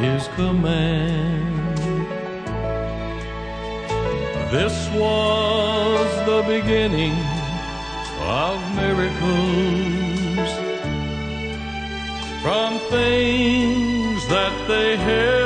His command. This was the beginning of miracles from things that they held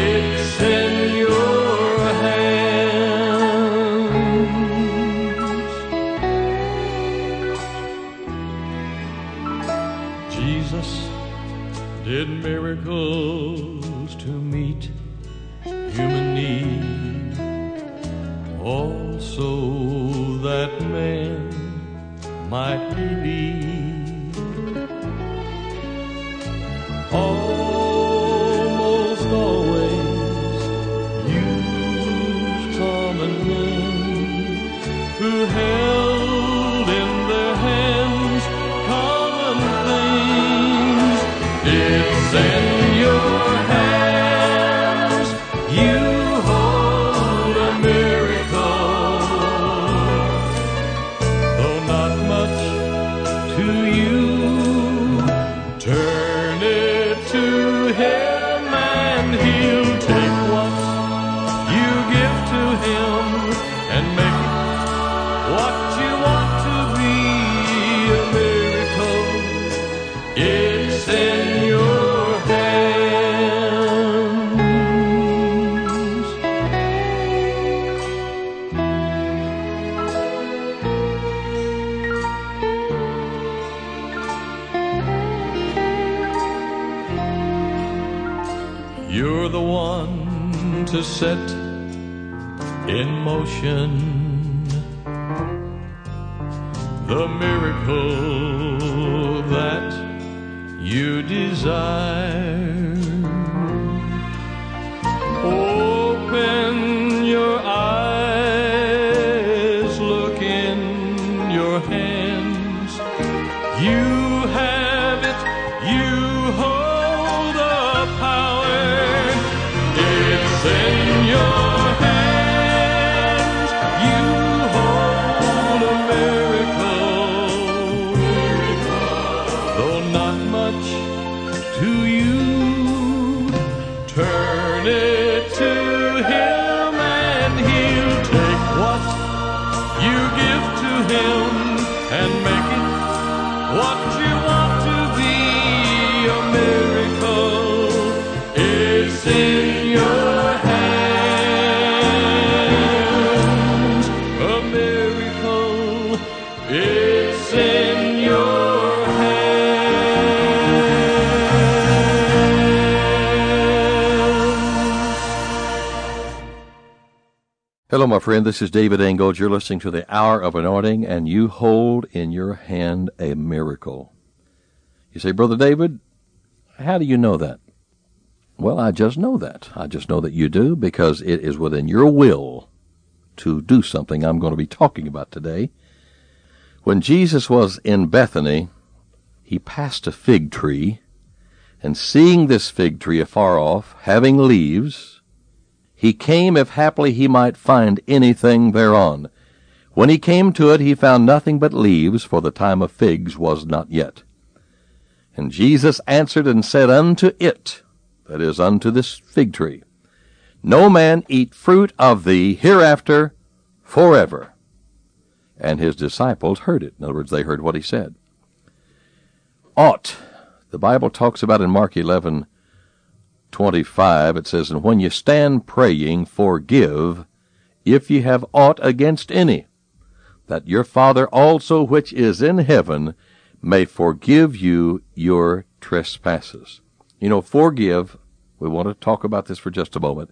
It's You're the one to set in motion the miracle that you desire. Open your eyes, look in your hands. You Hello, my friend. This is David Ingles. You're listening to the Hour of Anointing, and you hold in your hand a miracle. You say, Brother David, how do you know that? Well, I just know that. I just know that you do because it is within your will to do something I'm going to be talking about today. When Jesus was in Bethany, he passed a fig tree, and seeing this fig tree afar off, having leaves, He came if haply he might find anything thereon. When he came to it, he found nothing but leaves, for the time of figs was not yet. And Jesus answered and said unto it, that is, unto this fig tree, No man eat fruit of thee hereafter forever. And his disciples heard it. In other words, they heard what he said. Ought. The Bible talks about in Mark 11, 25, it says, And when you stand praying, forgive, if ye have aught against any, that your Father also which is in heaven may forgive you your trespasses. You know, forgive, we want to talk about this for just a moment.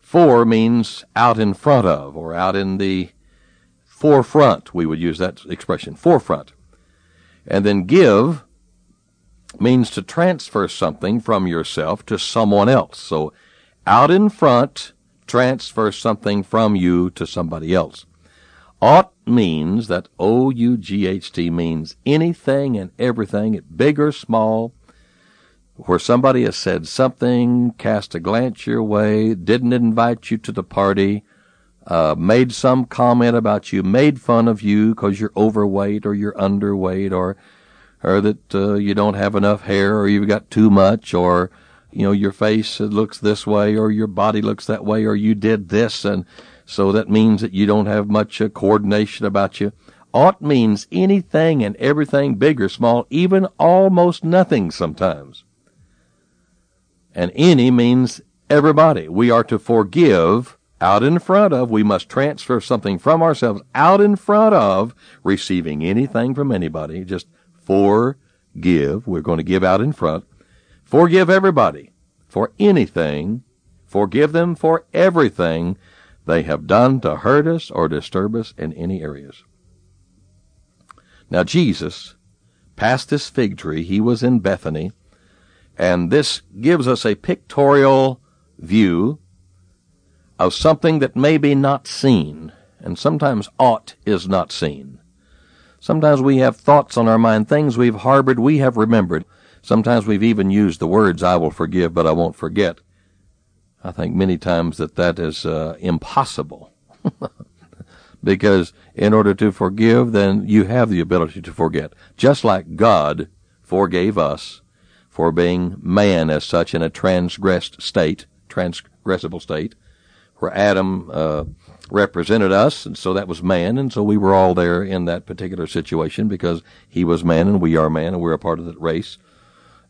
For means out in front of, or out in the forefront. We would use that expression, forefront. And then give means to transfer something from yourself to someone else. So out in front, transfer something from you to somebody else. Ought means that O-U-G-H-T means anything and everything, big or small, where somebody has said something, cast a glance your way, didn't invite you to the party, uh, made some comment about you, made fun of you because you're overweight or you're underweight or or that uh, you don't have enough hair or you've got too much or you know your face looks this way or your body looks that way or you did this and so that means that you don't have much uh, coordination about you. Ought means anything and everything big or small even almost nothing sometimes. And any means everybody. We are to forgive out in front of. We must transfer something from ourselves out in front of receiving anything from anybody. Just forgive. We're going to give out in front. Forgive everybody for anything. Forgive them for everything they have done to hurt us or disturb us in any areas. Now, Jesus passed this fig tree. He was in Bethany. And this gives us a pictorial view of something that may be not seen. And sometimes ought is not seen. Sometimes we have thoughts on our mind, things we've harbored, we have remembered. Sometimes we've even used the words, I will forgive, but I won't forget. I think many times that that is uh, impossible. because in order to forgive, then you have the ability to forget. Just like God forgave us for being man as such in a transgressed state, transgressible state, where Adam uh, represented us, and so that was man, and so we were all there in that particular situation because he was man and we are man and we're a part of that race.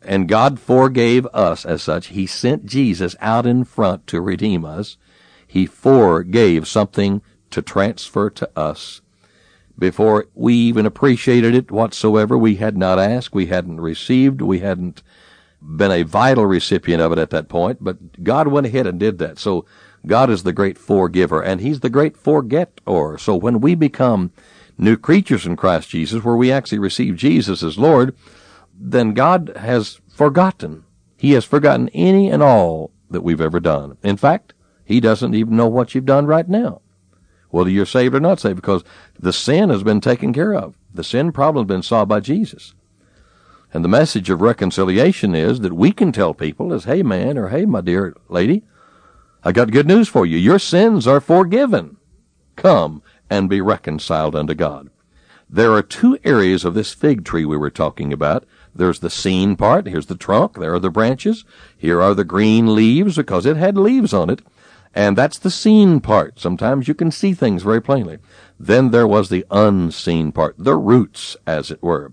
And God forgave us as such. He sent Jesus out in front to redeem us. He forgave something to transfer to us. Before we even appreciated it whatsoever, we had not asked, we hadn't received, we hadn't been a vital recipient of it at that point, but God went ahead and did that. So God is the great forgiver, and He's the great forgetter. So when we become new creatures in Christ Jesus, where we actually receive Jesus as Lord, then God has forgotten. He has forgotten any and all that we've ever done. In fact, He doesn't even know what you've done right now, whether you're saved or not saved, because the sin has been taken care of. The sin problem has been solved by Jesus. And the message of reconciliation is that we can tell people as, hey man, or hey my dear lady, I got good news for you. Your sins are forgiven. Come and be reconciled unto God. There are two areas of this fig tree we were talking about. There's the seen part. Here's the trunk. There are the branches. Here are the green leaves because it had leaves on it. And that's the seen part. Sometimes you can see things very plainly. Then there was the unseen part, the roots, as it were.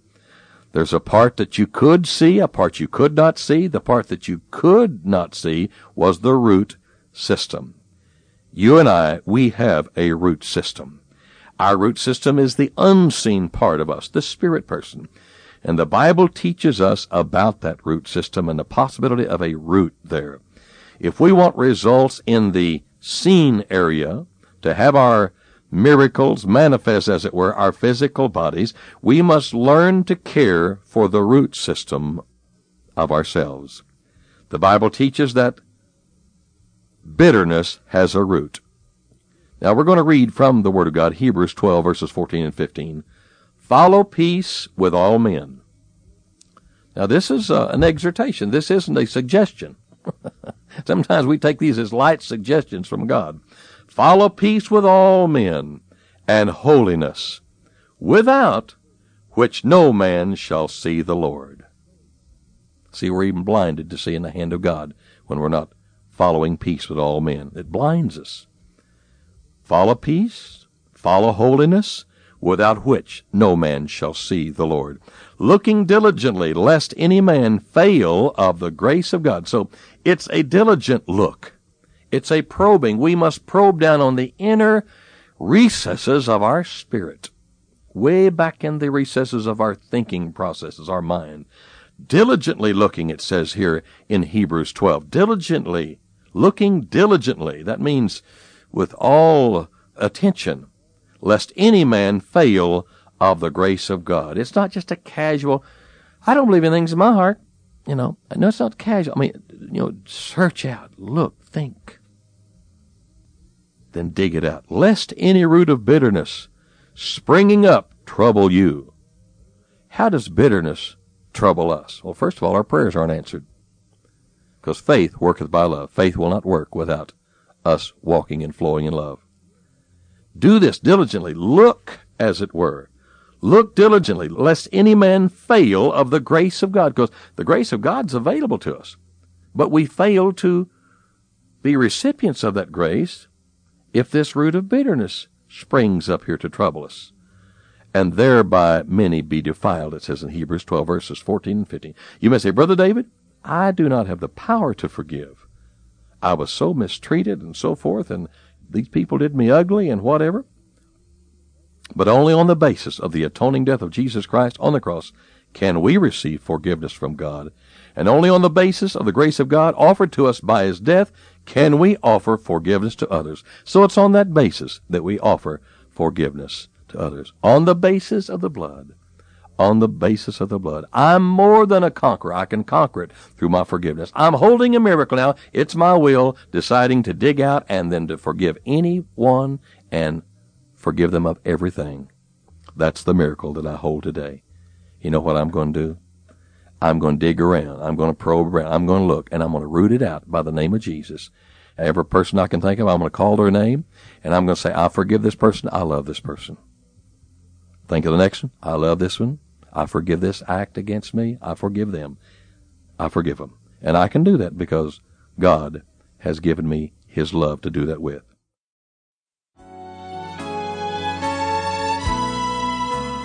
There's a part that you could see, a part you could not see. The part that you could not see was the root system. You and I, we have a root system. Our root system is the unseen part of us, the spirit person. And the Bible teaches us about that root system and the possibility of a root there. If we want results in the seen area, to have our miracles manifest, as it were, our physical bodies, we must learn to care for the root system of ourselves. The Bible teaches that bitterness has a root. Now we're going to read from the Word of God, Hebrews 12, verses 14 and 15. Follow peace with all men. Now this is uh, an exhortation. This isn't a suggestion. Sometimes we take these as light suggestions from God. Follow peace with all men and holiness, without which no man shall see the Lord. See, we're even blinded to seeing the hand of God when we're not following peace with all men. It blinds us. Follow peace, follow holiness, without which no man shall see the Lord. Looking diligently, lest any man fail of the grace of God. So it's a diligent look. It's a probing. We must probe down on the inner recesses of our spirit, way back in the recesses of our thinking processes, our mind. Diligently looking, it says here in Hebrews 12. Diligently, looking diligently. That means with all attention, lest any man fail of the grace of God. It's not just a casual, I don't believe in things in my heart. You know, no, it's not casual. I mean, you know, search out, look, think. Then dig it out. Lest any root of bitterness springing up trouble you. How does bitterness trouble us? Well, first of all, our prayers aren't answered. Because faith worketh by love. Faith will not work without us walking and flowing in love. Do this diligently. Look, as it were. Look diligently, lest any man fail of the grace of God. Because the grace of God's available to us. But we fail to be recipients of that grace if this root of bitterness springs up here to trouble us. And thereby many be defiled, it says in Hebrews 12, verses 14 and 15. You may say, Brother David, I do not have the power to forgive. I was so mistreated and so forth, and these people did me ugly and whatever. But only on the basis of the atoning death of Jesus Christ on the cross can we receive forgiveness from God. And only on the basis of the grace of God offered to us by His death can we offer forgiveness to others. So it's on that basis that we offer forgiveness to others. On the basis of the blood on the basis of the blood. I'm more than a conqueror. I can conquer it through my forgiveness. I'm holding a miracle now. It's my will deciding to dig out and then to forgive anyone and forgive them of everything. That's the miracle that I hold today. You know what I'm going to do? I'm going to dig around. I'm going to probe around. I'm going to look and I'm going to root it out by the name of Jesus. Every person I can think of, I'm going to call their name and I'm going to say, I forgive this person. I love this person. Think of the next one. I love this one. I forgive this act against me. I forgive them. I forgive them. And I can do that because God has given me His love to do that with.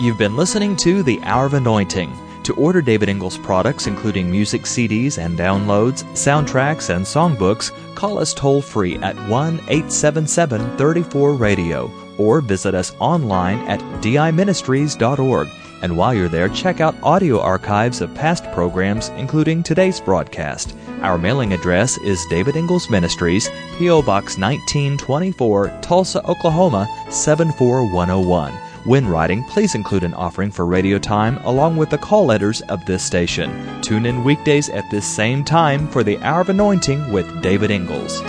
You've been listening to The Hour of Anointing. To order David Ingles products, including music CDs and downloads, soundtracks, and songbooks, call us toll free at 1 877 34 Radio or visit us online at diministries.org. And while you're there, check out audio archives of past programs, including today's broadcast. Our mailing address is David Ingles Ministries, P.O. Box 1924, Tulsa, Oklahoma 74101. When writing, please include an offering for radio time along with the call letters of this station. Tune in weekdays at this same time for the Hour of Anointing with David Ingles.